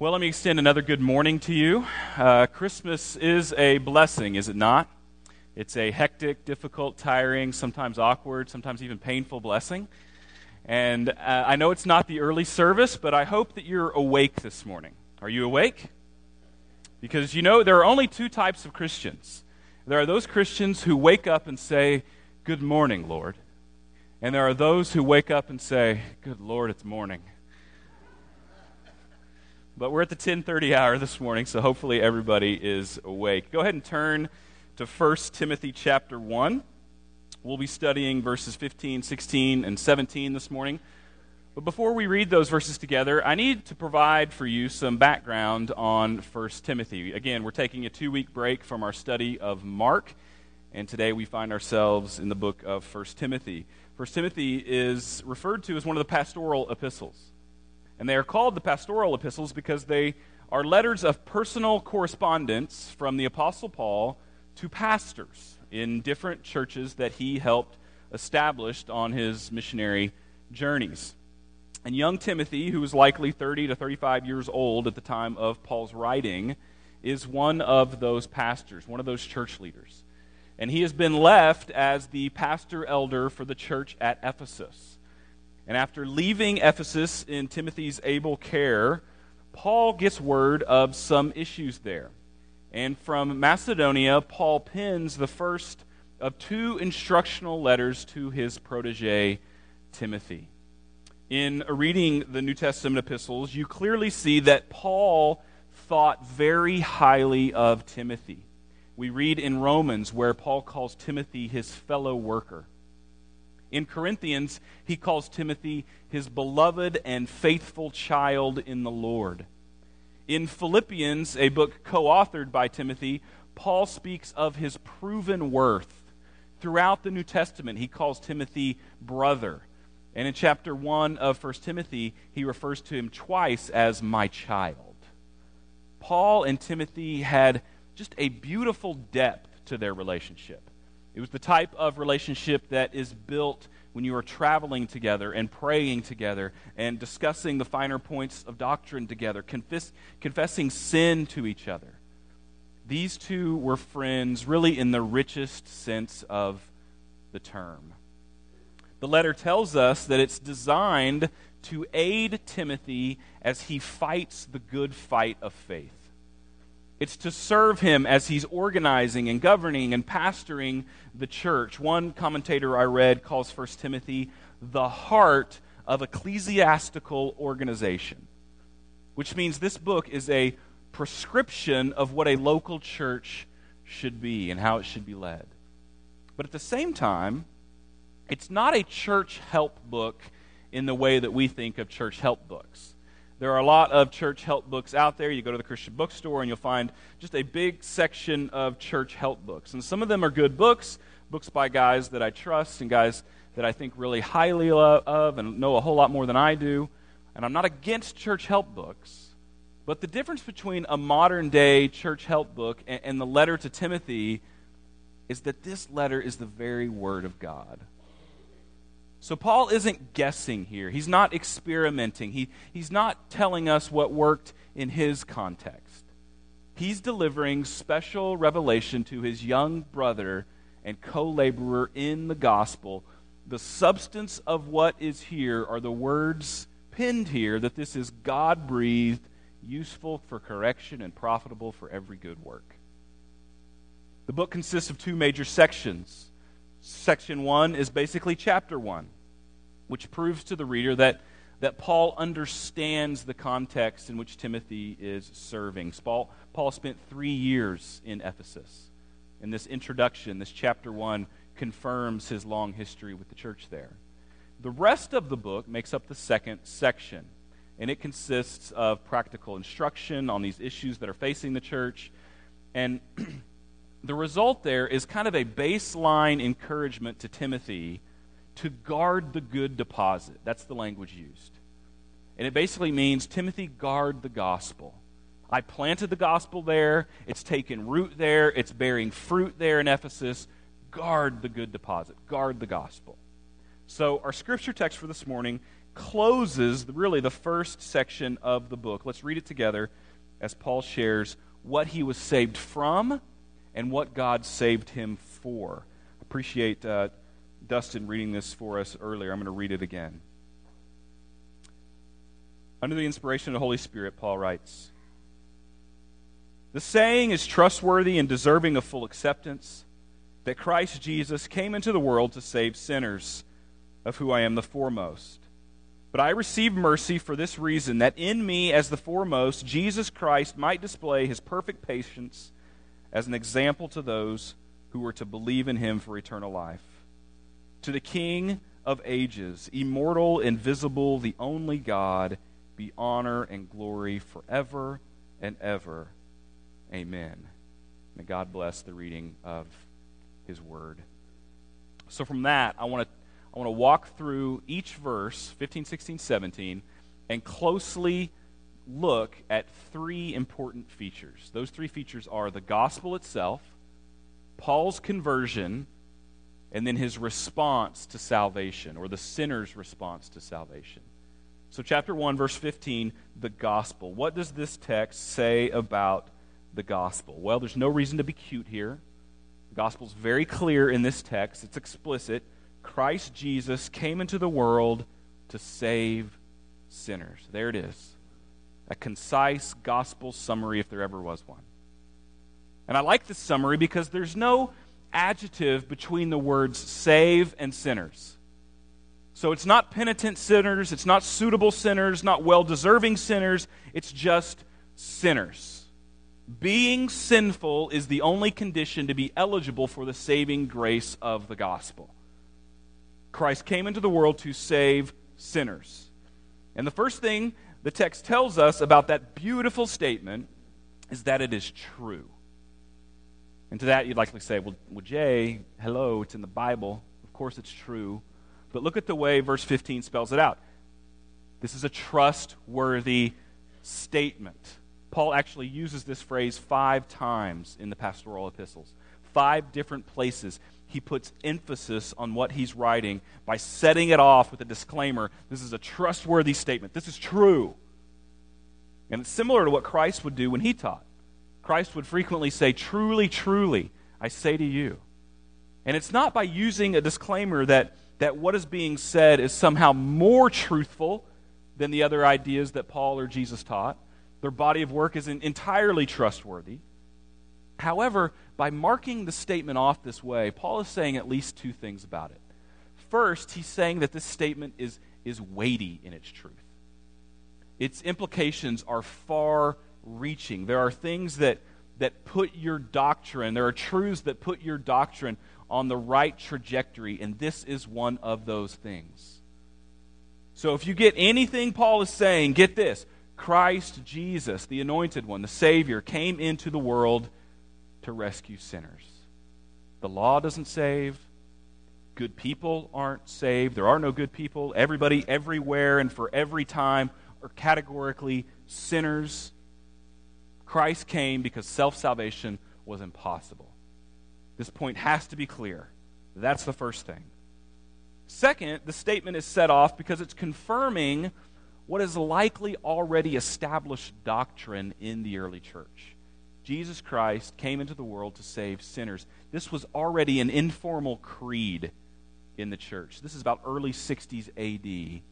Well, let me extend another good morning to you. Uh, Christmas is a blessing, is it not? It's a hectic, difficult, tiring, sometimes awkward, sometimes even painful blessing. And uh, I know it's not the early service, but I hope that you're awake this morning. Are you awake? Because you know, there are only two types of Christians. There are those Christians who wake up and say, Good morning, Lord. And there are those who wake up and say, Good Lord, it's morning. But we're at the 10:30 hour this morning, so hopefully everybody is awake. Go ahead and turn to 1 Timothy chapter 1. We'll be studying verses 15, 16, and 17 this morning. But before we read those verses together, I need to provide for you some background on 1 Timothy. Again, we're taking a two week break from our study of Mark, and today we find ourselves in the book of 1 Timothy. 1 Timothy is referred to as one of the pastoral epistles. And they are called the pastoral epistles because they are letters of personal correspondence from the Apostle Paul to pastors in different churches that he helped establish on his missionary journeys. And young Timothy, who was likely 30 to 35 years old at the time of Paul's writing, is one of those pastors, one of those church leaders. And he has been left as the pastor elder for the church at Ephesus. And after leaving Ephesus in Timothy's able care, Paul gets word of some issues there. And from Macedonia, Paul pens the first of two instructional letters to his protege, Timothy. In reading the New Testament epistles, you clearly see that Paul thought very highly of Timothy. We read in Romans where Paul calls Timothy his fellow worker. In Corinthians, he calls Timothy his beloved and faithful child in the Lord. In Philippians, a book co authored by Timothy, Paul speaks of his proven worth. Throughout the New Testament, he calls Timothy brother. And in chapter 1 of 1 Timothy, he refers to him twice as my child. Paul and Timothy had just a beautiful depth to their relationship. It was the type of relationship that is built when you are traveling together and praying together and discussing the finer points of doctrine together, confess, confessing sin to each other. These two were friends, really, in the richest sense of the term. The letter tells us that it's designed to aid Timothy as he fights the good fight of faith. It's to serve him as he's organizing and governing and pastoring the church. One commentator I read calls 1 Timothy the heart of ecclesiastical organization, which means this book is a prescription of what a local church should be and how it should be led. But at the same time, it's not a church help book in the way that we think of church help books. There are a lot of church help books out there. You go to the Christian bookstore and you'll find just a big section of church help books. And some of them are good books, books by guys that I trust and guys that I think really highly of and know a whole lot more than I do. And I'm not against church help books. But the difference between a modern day church help book and, and the letter to Timothy is that this letter is the very Word of God. So Paul isn't guessing here. He's not experimenting. He, he's not telling us what worked in his context. He's delivering special revelation to his young brother and co laborer in the gospel. The substance of what is here are the words pinned here that this is God breathed, useful for correction, and profitable for every good work. The book consists of two major sections. Section 1 is basically chapter 1 which proves to the reader that, that Paul understands the context in which Timothy is serving. Paul, Paul spent three years in Ephesus. In this introduction, this chapter 1 confirms his long history with the church there. The rest of the book makes up the second section, and it consists of practical instruction on these issues that are facing the church. And the result there is kind of a baseline encouragement to Timothy to guard the good deposit. That's the language used. And it basically means Timothy, guard the gospel. I planted the gospel there. It's taken root there. It's bearing fruit there in Ephesus. Guard the good deposit. Guard the gospel. So, our scripture text for this morning closes really the first section of the book. Let's read it together as Paul shares what he was saved from and what God saved him for. Appreciate uh, Dustin reading this for us earlier. I'm going to read it again. Under the inspiration of the Holy Spirit, Paul writes The saying is trustworthy and deserving of full acceptance that Christ Jesus came into the world to save sinners, of who I am the foremost. But I received mercy for this reason that in me, as the foremost, Jesus Christ might display his perfect patience as an example to those who were to believe in him for eternal life. To the King of ages, immortal, invisible, the only God, be honor and glory forever and ever. Amen. May God bless the reading of his word. So, from that, I want to I want to walk through each verse, 15, 16, 17, and closely look at three important features. Those three features are the gospel itself, Paul's conversion, and then his response to salvation, or the sinner's response to salvation. So, chapter 1, verse 15, the gospel. What does this text say about the gospel? Well, there's no reason to be cute here. The gospel's very clear in this text, it's explicit. Christ Jesus came into the world to save sinners. There it is. A concise gospel summary, if there ever was one. And I like this summary because there's no adjective between the words save and sinners. So it's not penitent sinners, it's not suitable sinners, not well deserving sinners, it's just sinners. Being sinful is the only condition to be eligible for the saving grace of the gospel. Christ came into the world to save sinners. And the first thing the text tells us about that beautiful statement is that it is true. And to that, you'd likely say, well, well, Jay, hello, it's in the Bible. Of course it's true. But look at the way verse 15 spells it out. This is a trustworthy statement. Paul actually uses this phrase five times in the pastoral epistles, five different places. He puts emphasis on what he's writing by setting it off with a disclaimer. This is a trustworthy statement. This is true. And it's similar to what Christ would do when he taught. Christ would frequently say, Truly, truly, I say to you. And it's not by using a disclaimer that that what is being said is somehow more truthful than the other ideas that Paul or Jesus taught. Their body of work isn't entirely trustworthy. However, by marking the statement off this way, Paul is saying at least two things about it. First, he's saying that this statement is, is weighty in its truth. Its implications are far reaching. There are things that, that put your doctrine, there are truths that put your doctrine on the right trajectory, and this is one of those things. So if you get anything Paul is saying, get this Christ Jesus, the anointed one, the Savior, came into the world to rescue sinners. The law doesn't save. Good people aren't saved. There are no good people. Everybody, everywhere, and for every time are categorically sinners. Christ came because self salvation was impossible. This point has to be clear. That's the first thing. Second, the statement is set off because it's confirming what is likely already established doctrine in the early church. Jesus Christ came into the world to save sinners. This was already an informal creed in the church. This is about early 60s AD.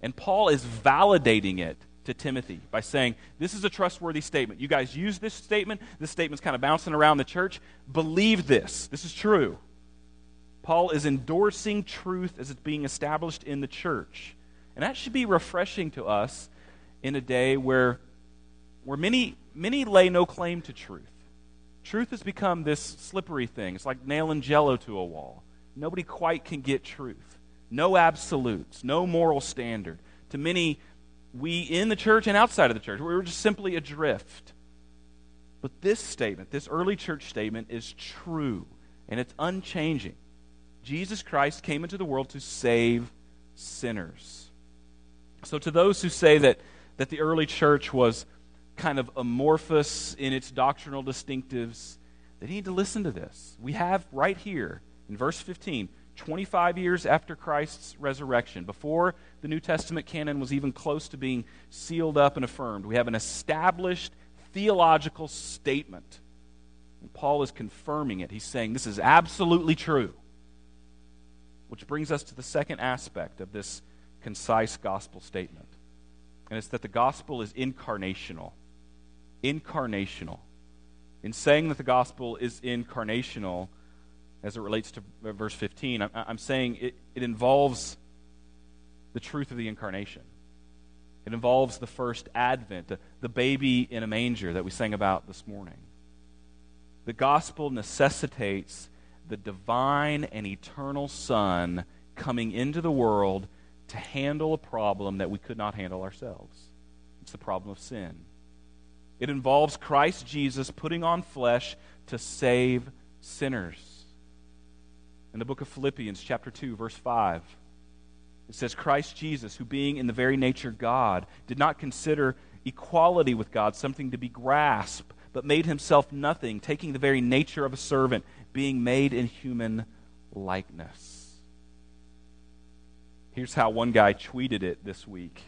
And Paul is validating it to Timothy by saying, This is a trustworthy statement. You guys use this statement. This statement's kind of bouncing around the church. Believe this. This is true. Paul is endorsing truth as it's being established in the church. And that should be refreshing to us in a day where, where many, many lay no claim to truth. Truth has become this slippery thing. It's like nailing jello to a wall. Nobody quite can get truth. No absolutes, no moral standard. To many, we in the church and outside of the church, we were just simply adrift. But this statement, this early church statement, is true and it's unchanging. Jesus Christ came into the world to save sinners. So, to those who say that, that the early church was kind of amorphous in its doctrinal distinctives, they need to listen to this. We have right here in verse 15 25 years after Christ's resurrection, before the New Testament canon was even close to being sealed up and affirmed. We have an established theological statement. And Paul is confirming it. He's saying this is absolutely true. Which brings us to the second aspect of this concise gospel statement. And it's that the gospel is incarnational. Incarnational. In saying that the gospel is incarnational, as it relates to uh, verse 15, I'm saying it, it involves the truth of the incarnation. It involves the first advent, the, the baby in a manger that we sang about this morning. The gospel necessitates the divine and eternal Son coming into the world to handle a problem that we could not handle ourselves. It's the problem of sin. It involves Christ Jesus putting on flesh to save sinners. In the book of Philippians, chapter 2, verse 5, it says, Christ Jesus, who being in the very nature God, did not consider equality with God something to be grasped, but made himself nothing, taking the very nature of a servant, being made in human likeness. Here's how one guy tweeted it this week.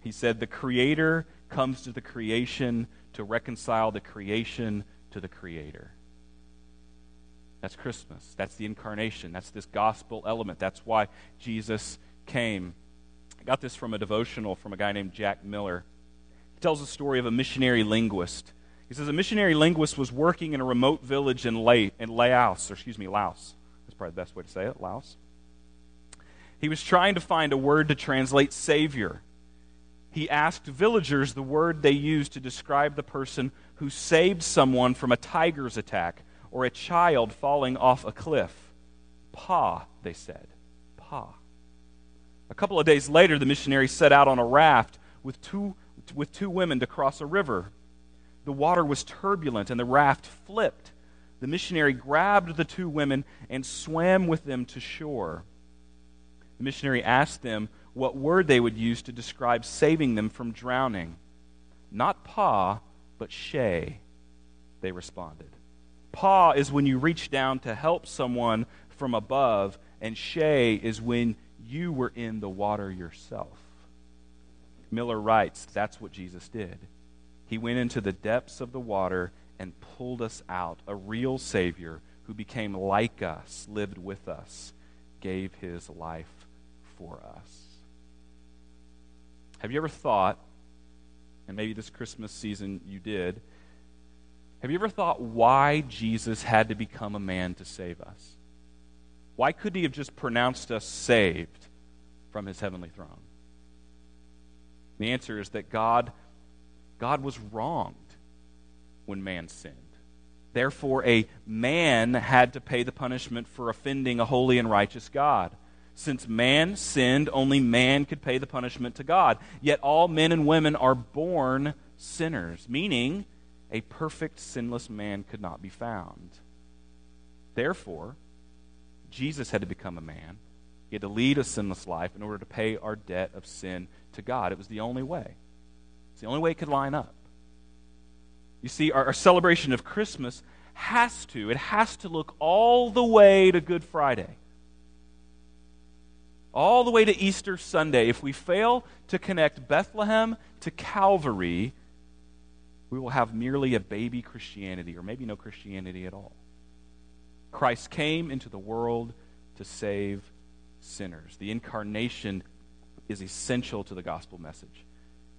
He said, The Creator comes to the creation to reconcile the creation to the Creator. That's Christmas. That's the incarnation. That's this gospel element. That's why Jesus came. I got this from a devotional from a guy named Jack Miller. He tells the story of a missionary linguist. He says a missionary linguist was working in a remote village in, La- in Laos, or excuse me, Laos. That's probably the best way to say it, Laos. He was trying to find a word to translate Savior. He asked villagers the word they used to describe the person who saved someone from a tiger's attack or a child falling off a cliff. Pa, they said. Pa. A couple of days later, the missionary set out on a raft with two, with two women to cross a river. The water was turbulent and the raft flipped. The missionary grabbed the two women and swam with them to shore. The missionary asked them what word they would use to describe saving them from drowning. Not pa, but shay, they responded. Pa is when you reach down to help someone from above, and shay is when you were in the water yourself. Miller writes that's what Jesus did. He went into the depths of the water and pulled us out, a real Savior who became like us, lived with us, gave his life for us. Have you ever thought, and maybe this Christmas season you did, have you ever thought why Jesus had to become a man to save us? Why couldn't he have just pronounced us saved from his heavenly throne? The answer is that God, God was wronged when man sinned. Therefore, a man had to pay the punishment for offending a holy and righteous God. Since man sinned, only man could pay the punishment to God. Yet all men and women are born sinners, meaning a perfect, sinless man could not be found. Therefore, Jesus had to become a man. He had to lead a sinless life in order to pay our debt of sin to God. It was the only way. It's the only way it could line up. You see, our, our celebration of Christmas has to, it has to look all the way to Good Friday all the way to Easter Sunday, if we fail to connect Bethlehem to Calvary, we will have merely a baby Christianity, or maybe no Christianity at all. Christ came into the world to save sinners. The incarnation is essential to the gospel message.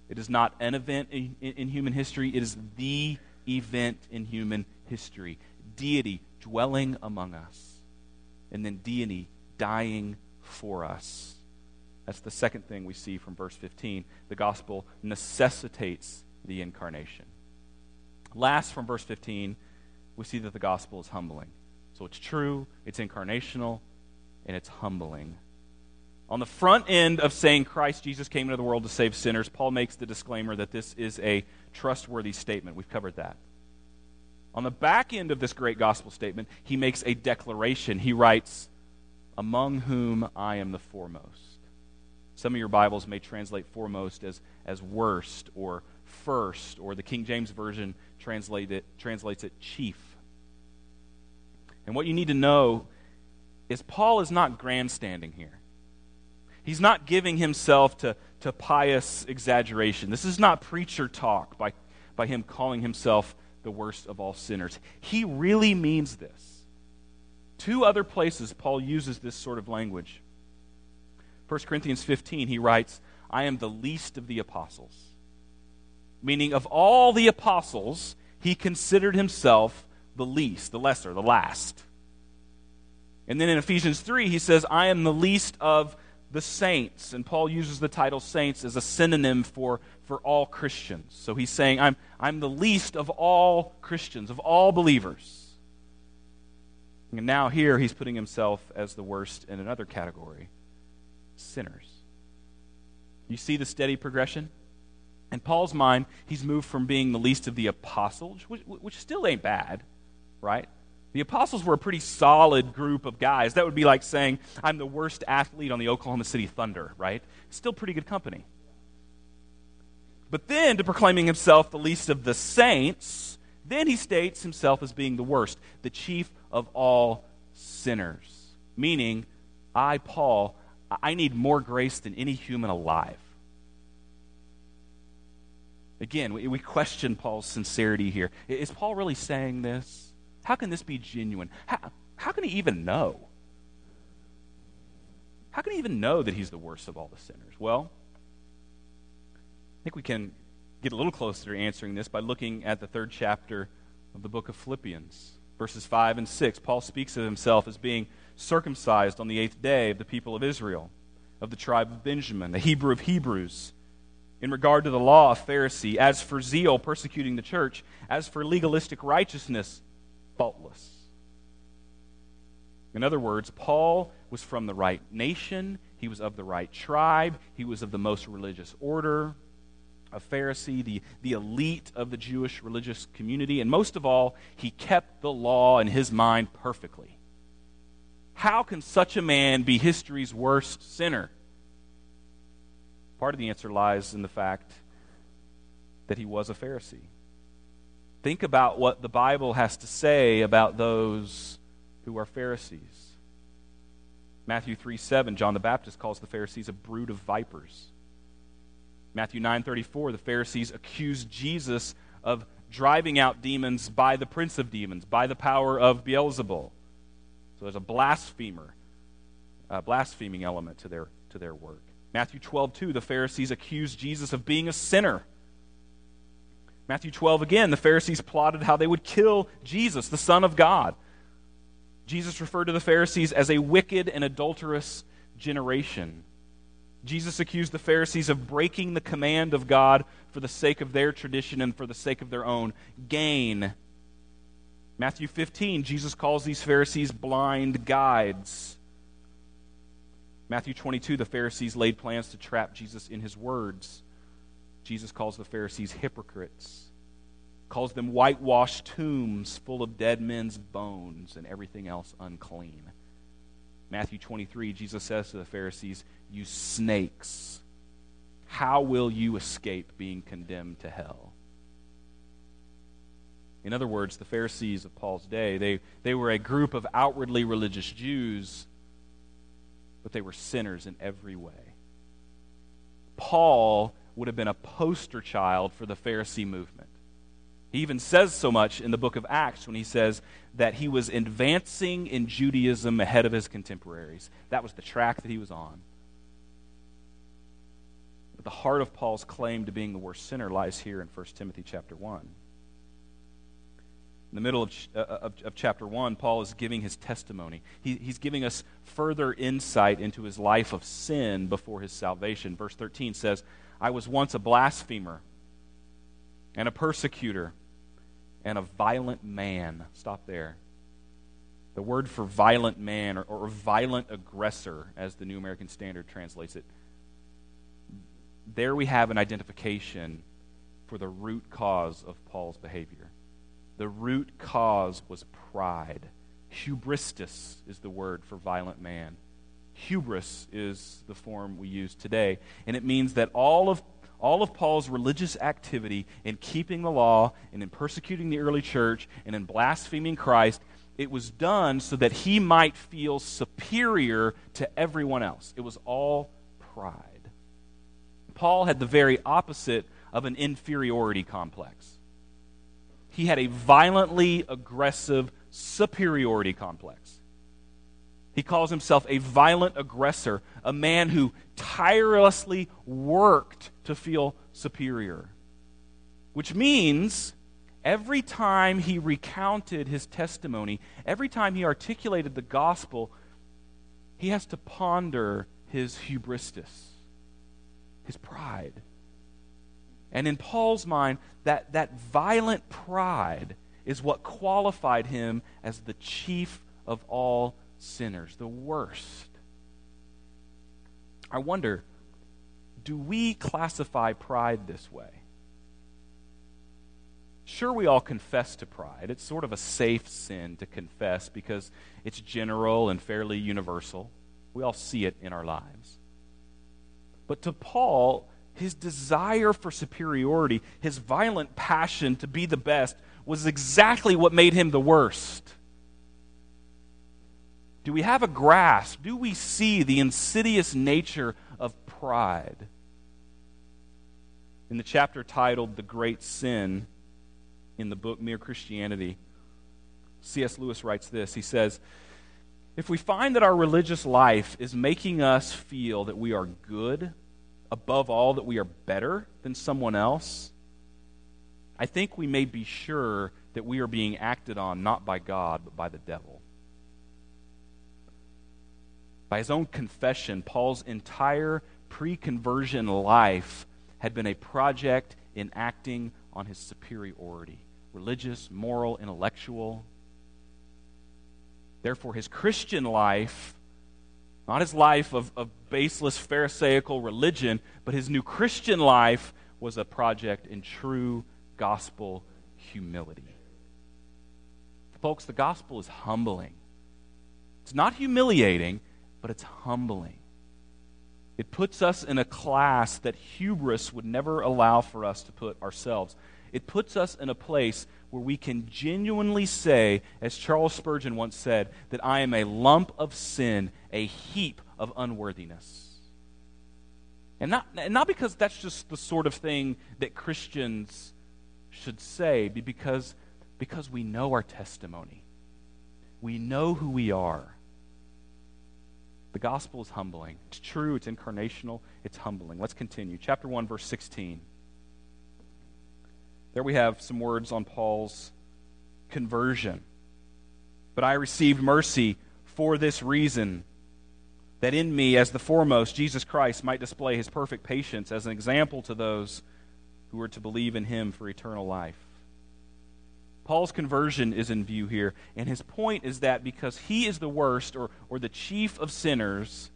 It is not an event in, in, human history, it is the event in human history. Deity dwelling among us, and then deity dying for us. That's the second thing we see from verse 15. The gospel necessitates the incarnation. Last, from verse 15, we see that the gospel is humbling. So it's true, it's incarnational, and it's humbling. On the front end of saying Christ Jesus came into the world to save sinners, Paul makes the disclaimer that this is a trustworthy statement. We've covered that. On the back end of this great gospel statement, he makes a declaration. He writes, among whom I am the foremost. Some of your Bibles may translate foremost as, as worst or first, or the King James Version translate it, translates it chief. And what you need to know is Paul is not grandstanding here. He's not giving himself to, to pious exaggeration. This is not preacher talk by, by him calling himself the worst of all sinners. He really means this. Two other places Paul uses this sort of language. 1 Corinthians 15, he writes, I am the least of the apostles. Meaning, of all the apostles, he considered himself the least, the lesser, the last. And then in Ephesians 3, he says, I am the least of the saints. And Paul uses the title saints as a synonym for, for all Christians. So he's saying, I'm, I'm the least of all Christians, of all believers. And now here he's putting himself as the worst in another category sinners. You see the steady progression? In Paul's mind, he's moved from being the least of the apostles, which, which still ain't bad, right? The apostles were a pretty solid group of guys. That would be like saying, I'm the worst athlete on the Oklahoma City Thunder, right? Still pretty good company. But then, to proclaiming himself the least of the saints, then he states himself as being the worst, the chief of all sinners. Meaning, I, Paul, I need more grace than any human alive. Again, we, question Paul's sincerity here. Is Paul really saying this? How can this be genuine? How, how can he even know? How can he even know that he's the worst of all the sinners? Well, I think we can get a little closer to answering this by looking at the third chapter of the book of Philippians, verses 5 and 6. Paul speaks of himself as being circumcised on the eighth day of the people of Israel, of the tribe of Benjamin, the Hebrew of Hebrews in regard to the law, a Pharisee. As for zeal, persecuting the church. As for legalistic righteousness, faultless. In other words, Paul was from the right nation, he was of the right tribe, he was of the most religious order, a Pharisee, the, the elite of the Jewish religious community, and most of all, he kept the law in his mind perfectly. How can such a man be history's worst sinner? Part of the answer lies in the fact that he was a Pharisee. Think about what the Bible has to say about those who are Pharisees. Matthew 3 7, John the Baptist calls the Pharisees a brood of vipers. Matthew 9:34 the Pharisees accused Jesus of driving out demons by the prince of demons, by the power of Beelzebul. So there's a blasphemer, a blaspheming element to their to their work. Matthew 12, 2, the Pharisees accused Jesus of being a sinner. Matthew 12 again, the Pharisees plotted how they would kill Jesus, the Son of God. Jesus referred to the Pharisees as a wicked and adulterous generation. Jesus accused the Pharisees of breaking the command of God for the sake of their tradition and for the sake of their own gain. Matthew 15, Jesus calls these Pharisees blind guides. Matthew 22, the Pharisees laid plans to trap Jesus in his words. Jesus calls the Pharisees hypocrites, calls them whitewashed tombs full of dead men's bones and everything else unclean. Matthew 23, Jesus says to the Pharisees, You snakes, how will you escape being condemned to hell? In other words, the Pharisees of Paul's day, they, they were a group of outwardly religious Jews but they were sinners in every way. Paul would have been a poster child for the Pharisee movement. He even says so much in the book of Acts when he says that he was advancing in Judaism ahead of his contemporaries. That was the track that he was on. But the heart of Paul's claim to being the worst sinner lies here in 1 Timothy chapter 1. In the middle of, uh, of, of, chapter 1, Paul is giving his testimony. He, he's giving us further insight into his life of sin before his salvation. Verse 13 says, I was once a blasphemer and a persecutor and a violent man. Stop there. The word for violent man or, or violent aggressor, as the New American Standard translates it, there we have an identification for the root cause of Paul's behavior. The root cause was pride. Hubristis is the word for violent man. Hubris is the form we use today. And it means that all of, all of Paul's religious activity in keeping the law and in persecuting the early church and in blaspheming Christ, it was done so that he might feel superior to everyone else. It was all pride. Paul had the very opposite of an inferiority complex. He had a violently aggressive superiority complex. He calls himself a violent aggressor, a man who tirelessly worked to feel superior. Which means every time he recounted his testimony, every time he articulated the gospel, he has to ponder his hubristis, his pride. And in Paul's mind, that, that violent pride is what qualified him as the chief of all sinners, the worst. I wonder, do we classify pride this way? Sure, we all confess to pride. It's sort of a safe sin to confess because it's general and fairly universal. We all see it in our lives. But to Paul, his desire for superiority, his violent passion to be the best, was exactly what made him the worst. Do we have a grasp? Do we see the insidious nature of pride? In the chapter titled The Great Sin in the book Mere Christianity, C.S. Lewis writes this. He says, If we find that our religious life is making us feel that we are good, above all, that we are better than someone else, I think we may be sure that we are being acted on not by God, but by the devil. By his own confession, Paul's entire pre conversion life had been a project in acting on his superiority religious, moral, intellectual. Therefore, his Christian life, not his life of, of baseless Pharisaical religion, but his new Christian life was a project in true gospel humility. Folks, the gospel is humbling. It's not humiliating, but it's humbling. It puts us in a class that hubris would never allow for us to put ourselves. It puts us in a place where we can genuinely say, as Charles Spurgeon once said, that I am a lump of sin, a heap of unworthiness. And not, and not because that's just the sort of thing that Christians should say, but because, because we know our testimony. We know who we are. The gospel is humbling. It's true, it's incarnational, it's humbling. Let's continue. Chapter 1, verse 16. There we have some words on Paul's conversion. But I received mercy for this reason that in me, as the foremost, Jesus Christ might display his perfect patience as an example to those who are to believe in him for eternal life. Paul's conversion is in view here, and his point is that because he is the worst or, or the chief of sinners,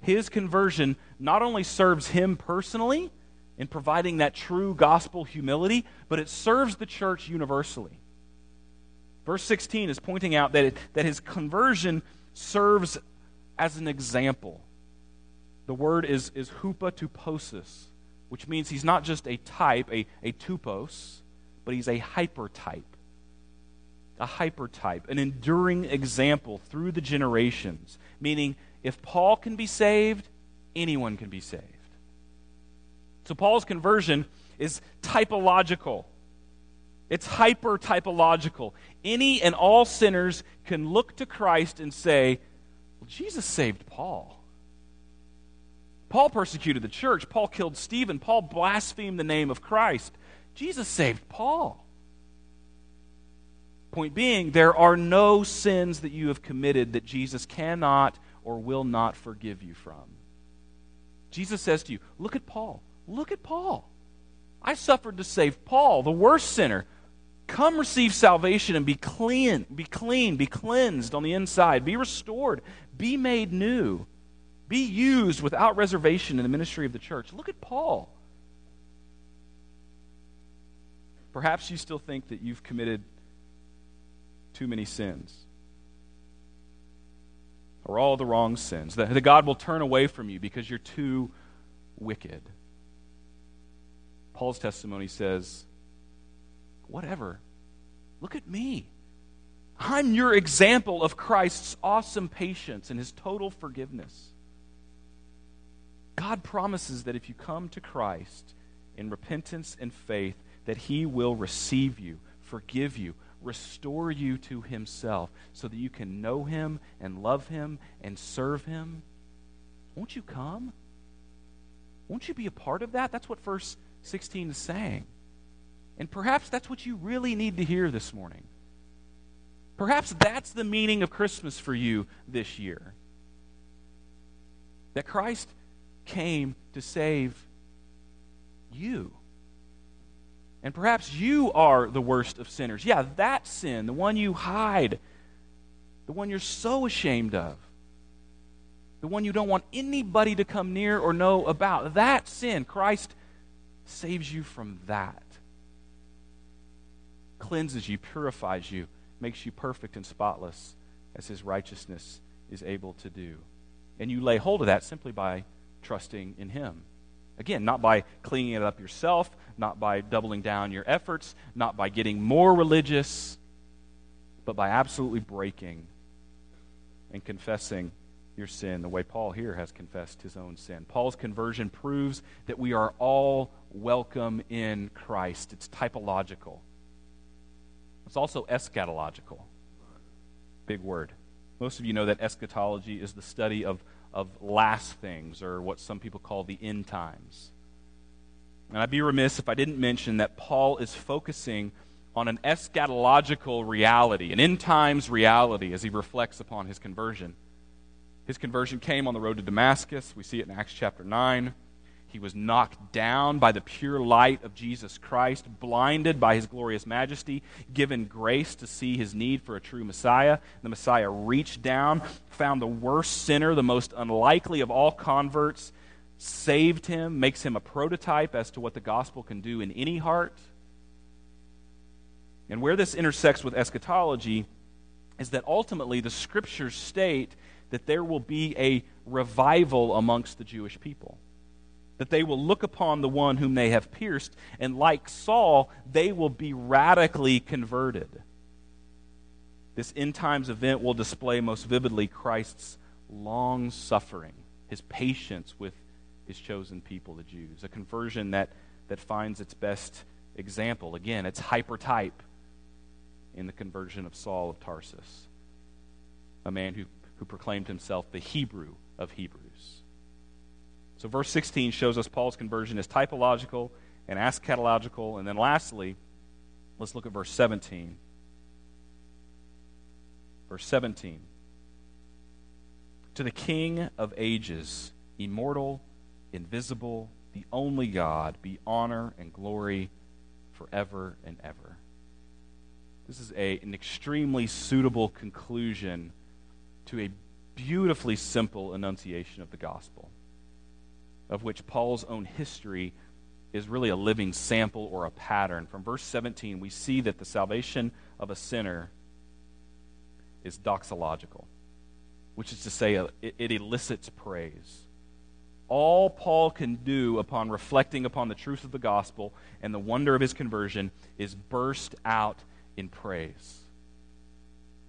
his conversion not only serves him personally in providing that true gospel humility, but it serves the church universally. Verse 16 is pointing out that, it, that his conversion serves as an example. The word is, is hupotuposis, which means he's not just a type, a, a tupos, but he's a hypertype a hypertype, an enduring example through the generations. Meaning, if Paul can be saved, anyone can be saved. So, Paul's conversion is typological. It's hyper typological. Any and all sinners can look to Christ and say, Well, Jesus saved Paul. Paul persecuted the church. Paul killed Stephen. Paul blasphemed the name of Christ. Jesus saved Paul. Point being, there are no sins that you have committed that Jesus cannot or will not forgive you from. Jesus says to you, Look at Paul. Look at Paul. I suffered to save Paul, the worst sinner. Come receive salvation and be clean, be clean, be cleansed on the inside, be restored, be made new, be used without reservation in the ministry of the church. Look at Paul. Perhaps you still think that you've committed too many sins or all the wrong sins. That, God will turn away from you because you're too wicked. Paul's testimony says, whatever. Look at me. I'm your example of Christ's awesome patience and his total forgiveness. God promises that if you come to Christ in repentance and faith, that he will receive you, forgive you, restore you to himself so that you can know him and love him and serve him. Won't you come? Won't you be a part of that? That's what verse 16 is saying. And perhaps that's what you really need to hear this morning. Perhaps that's the meaning of Christmas for you this year. That Christ came to save you. And perhaps you are the worst of sinners. Yeah, that sin, the one you hide, the one you're so ashamed of, the one you don't want anybody to come near or know about, that sin, Christ saves you from that. Cleanses you, purifies you, makes you perfect and spotless as his righteousness is able to do. And you lay hold of that simply by trusting in him. Again, not by cleaning it up yourself, not by doubling down your efforts, not by getting more religious, but by absolutely breaking and confessing your sin the way Paul here has confessed his own sin. Paul's conversion proves that we are all welcome in Christ. It's typological, it's also eschatological. Big word. Most of you know that eschatology is the study of of last things, or what some people call the end times. And I'd be remiss if I didn't mention that Paul is focusing on an eschatological reality, an end times reality, as he reflects upon his conversion. His conversion came on the road to Damascus. We see it in Acts chapter 9. He was knocked down by the pure light of Jesus Christ, blinded by his glorious majesty, given grace to see his need for a true Messiah. The Messiah reached down, found the worst sinner, the most unlikely of all converts, saved him, makes him a prototype as to what the gospel can do in any heart. And where this intersects with eschatology is that ultimately the scriptures state that there will be a revival amongst the Jewish people that they will look upon the one whom they have pierced, and like Saul, they will be radically converted. This end times event will display most vividly Christ's long suffering, his patience with his chosen people, the Jews. A conversion that, that finds its best example. Again, it's hypertype in the conversion of Saul of Tarsus, a man who, who proclaimed himself the Hebrew of Hebrews. So, verse 16 shows us Paul's conversion is typological and eschatological. And then, lastly, let's look at verse 17. Verse 17. To the King of ages, immortal, invisible, the only God, be honor and glory forever and ever. This is a, an extremely suitable conclusion to a beautifully simple enunciation of the gospel of which Paul's own history is really a living sample or a pattern. From verse 17, we see that the salvation of a sinner is doxological, which is to say, uh, it, it elicits praise. All Paul can do upon reflecting upon the truth of the gospel and the wonder of his conversion is burst out in praise.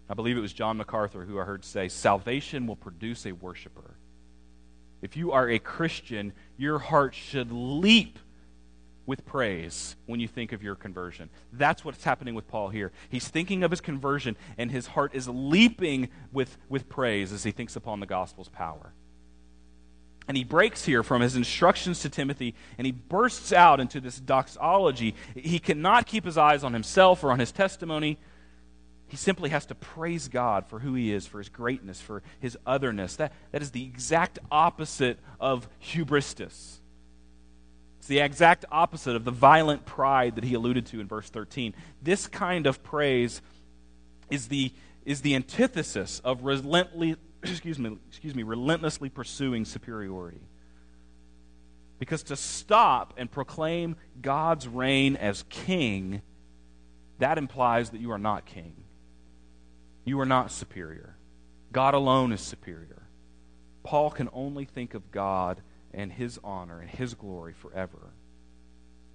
I believe it was John MacArthur who I heard say, Salvation will produce a worshiper. If you are a Christian, your heart should leap with praise when you think of your conversion. That's what's happening with Paul here. He's thinking of his conversion, and his heart is leaping with, with praise as he thinks upon the gospel's power. And he breaks here from his instructions to Timothy and he bursts out into this doxology. He cannot keep his eyes on himself or on his testimony he simply has to praise God for who he is, for his greatness, for his otherness. That, that is the exact opposite of hubristis. It's the exact opposite of the violent pride that he alluded to in verse 13. This kind of praise is the, is the antithesis of relentlessly, excuse me, excuse me, relentlessly pursuing superiority. Because to stop and proclaim God's reign as king, that implies that you are not king. You are not superior. God alone is superior. Paul can only think of God and his honor and his glory forever.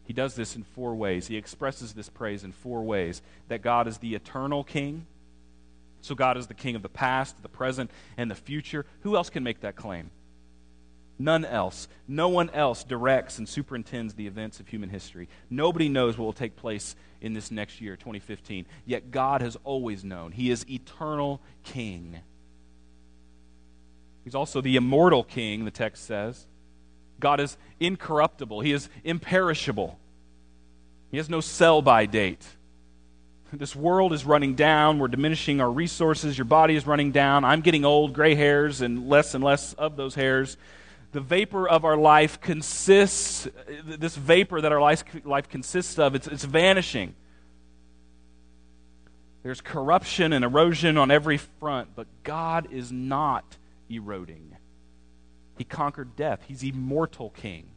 He does this in four ways. He expresses this praise in four ways that God is the eternal king, So God is the king of the past, the present, and the future. Who else can make that claim? None else. No one else directs and superintends the events of human history. Nobody knows what will take place in this next year, 2015. Yet God has always known. He is eternal king. He's also the immortal king, the text says. God is incorruptible, He is imperishable. He has no sell by date. This world is running down. We're diminishing our resources. Your body is running down. I'm getting old, gray hairs, and less and less of those hairs. The vapor of our life consists, this vapor that our life, life consists of, it's, it's vanishing. There's corruption and erosion on every front, but God is not eroding. He conquered death. He's immortal king.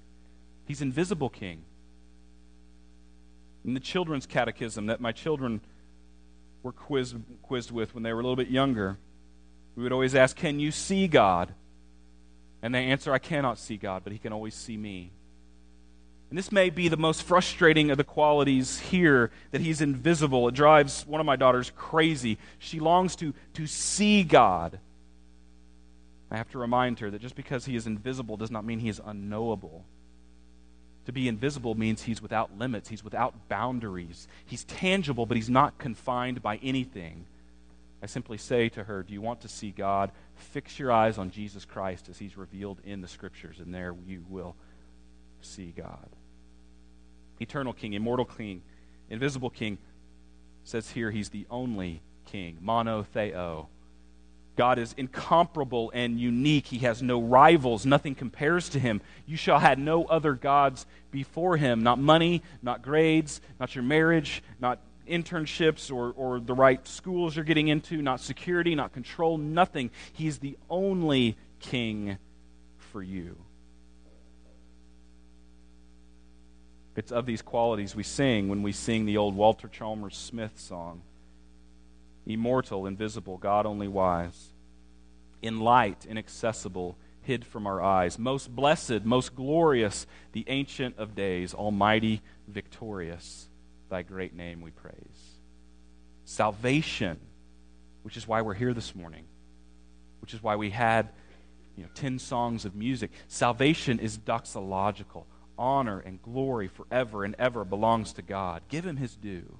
He's invisible king. In the children's catechism that my children were quizzed, quizzed with when they were a little bit younger, we would always ask, Can you see God? And they answer, I cannot see God, but He can always see me. And this may be the most frustrating of the qualities here that He's invisible. It drives one of my daughters crazy. She longs to, to see God. I have to remind her that just because He is invisible does not mean He is unknowable. To be invisible means he's without limits, he's without boundaries. He's tangible, but he's not confined by anything. I simply say to her, Do you want to see God? Fix your eyes on Jesus Christ as he's revealed in the scriptures, and there you will see God. Eternal King, immortal King, invisible King says here he's the only King, monotheo. God is incomparable and unique. He has no rivals. Nothing compares to him. You shall have no other gods before him. Not money, not grades, not your marriage, not internships or, or the right schools you're getting into, not security, not control, nothing. He's the only king for you. It's of these qualities we sing when we sing the old Walter Chalmers Smith song immortal, invisible, God only wise, in light, inaccessible, hid from our eyes, most blessed, most glorious, the Ancient of Days, almighty, victorious, thy great name we praise. Salvation, which is why we're here this morning, which is why we had you know, 10 songs of music. Salvation is doxological. Honor and glory forever and ever belongs to God. Give him his due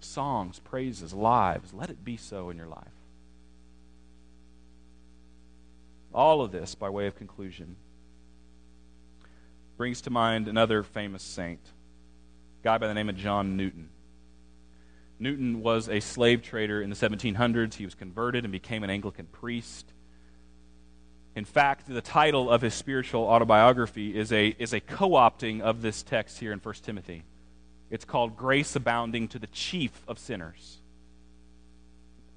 songs, praises, lives. Let it be so in your life. All of this, by way of conclusion, brings to mind another famous saint, guy by the name of John Newton. Newton was a slave trader in the 1700s. He was converted and became an Anglican priest. In fact, the title of his spiritual autobiography is a, is a co opting of this text here in 1 Timothy. It's called Grace Abounding to the Chief of Sinners.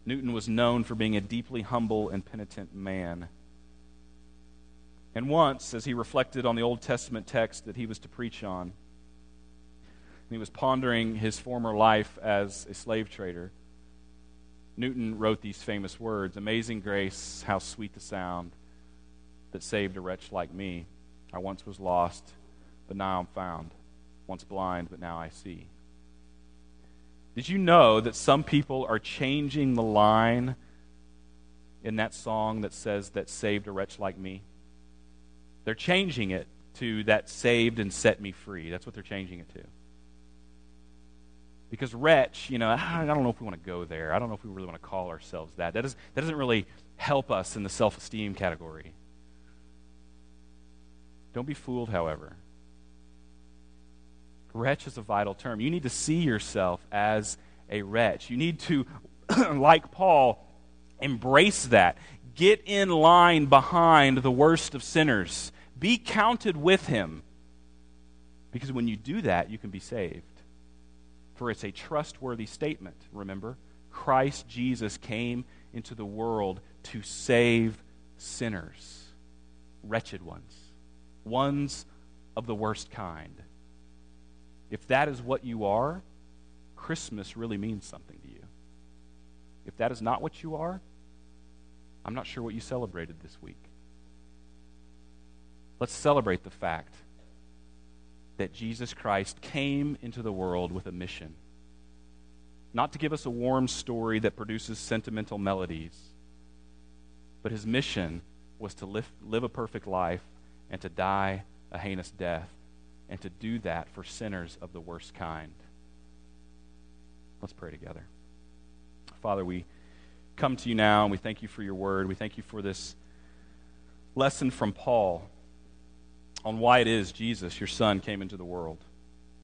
Newton was known for being a deeply humble and penitent man. And once, as he reflected on the Old Testament text that he was to preach on, he was pondering his former life as a slave trader. Newton wrote these famous words Amazing grace, how sweet the sound that saved a wretch like me. I once was lost, but now I'm found once blind, but now I see. Did you know that some people are changing the line in that song that says, That saved a wretch like me? They're changing it to That saved and set me free. That's what they're changing it to. Because wretch, you know, I don't know if we want to go there. I don't know if we really want to call ourselves that. That, is, that doesn't really help us in the self esteem category. Don't be fooled, however. Wretch is a vital term. You need to see yourself as a wretch. You need to, like Paul, embrace that. Get in line behind the worst of sinners. Be counted with him. Because when you do that, you can be saved. For it's a trustworthy statement, remember? Christ Jesus came into the world to save sinners, wretched ones, ones of the worst kind. If that is what you are, Christmas really means something to you. If that is not what you are, I'm not sure what you celebrated this week. Let's celebrate the fact that Jesus Christ came into the world with a mission not to give us a warm story that produces sentimental melodies, but his mission was to live, live a perfect life and to die a heinous death, and to do that for sinners of the worst kind. Let's pray together. Father, we come to you now and we thank you for your word. We thank you for this lesson from Paul on why it is Jesus, your son, came into the world.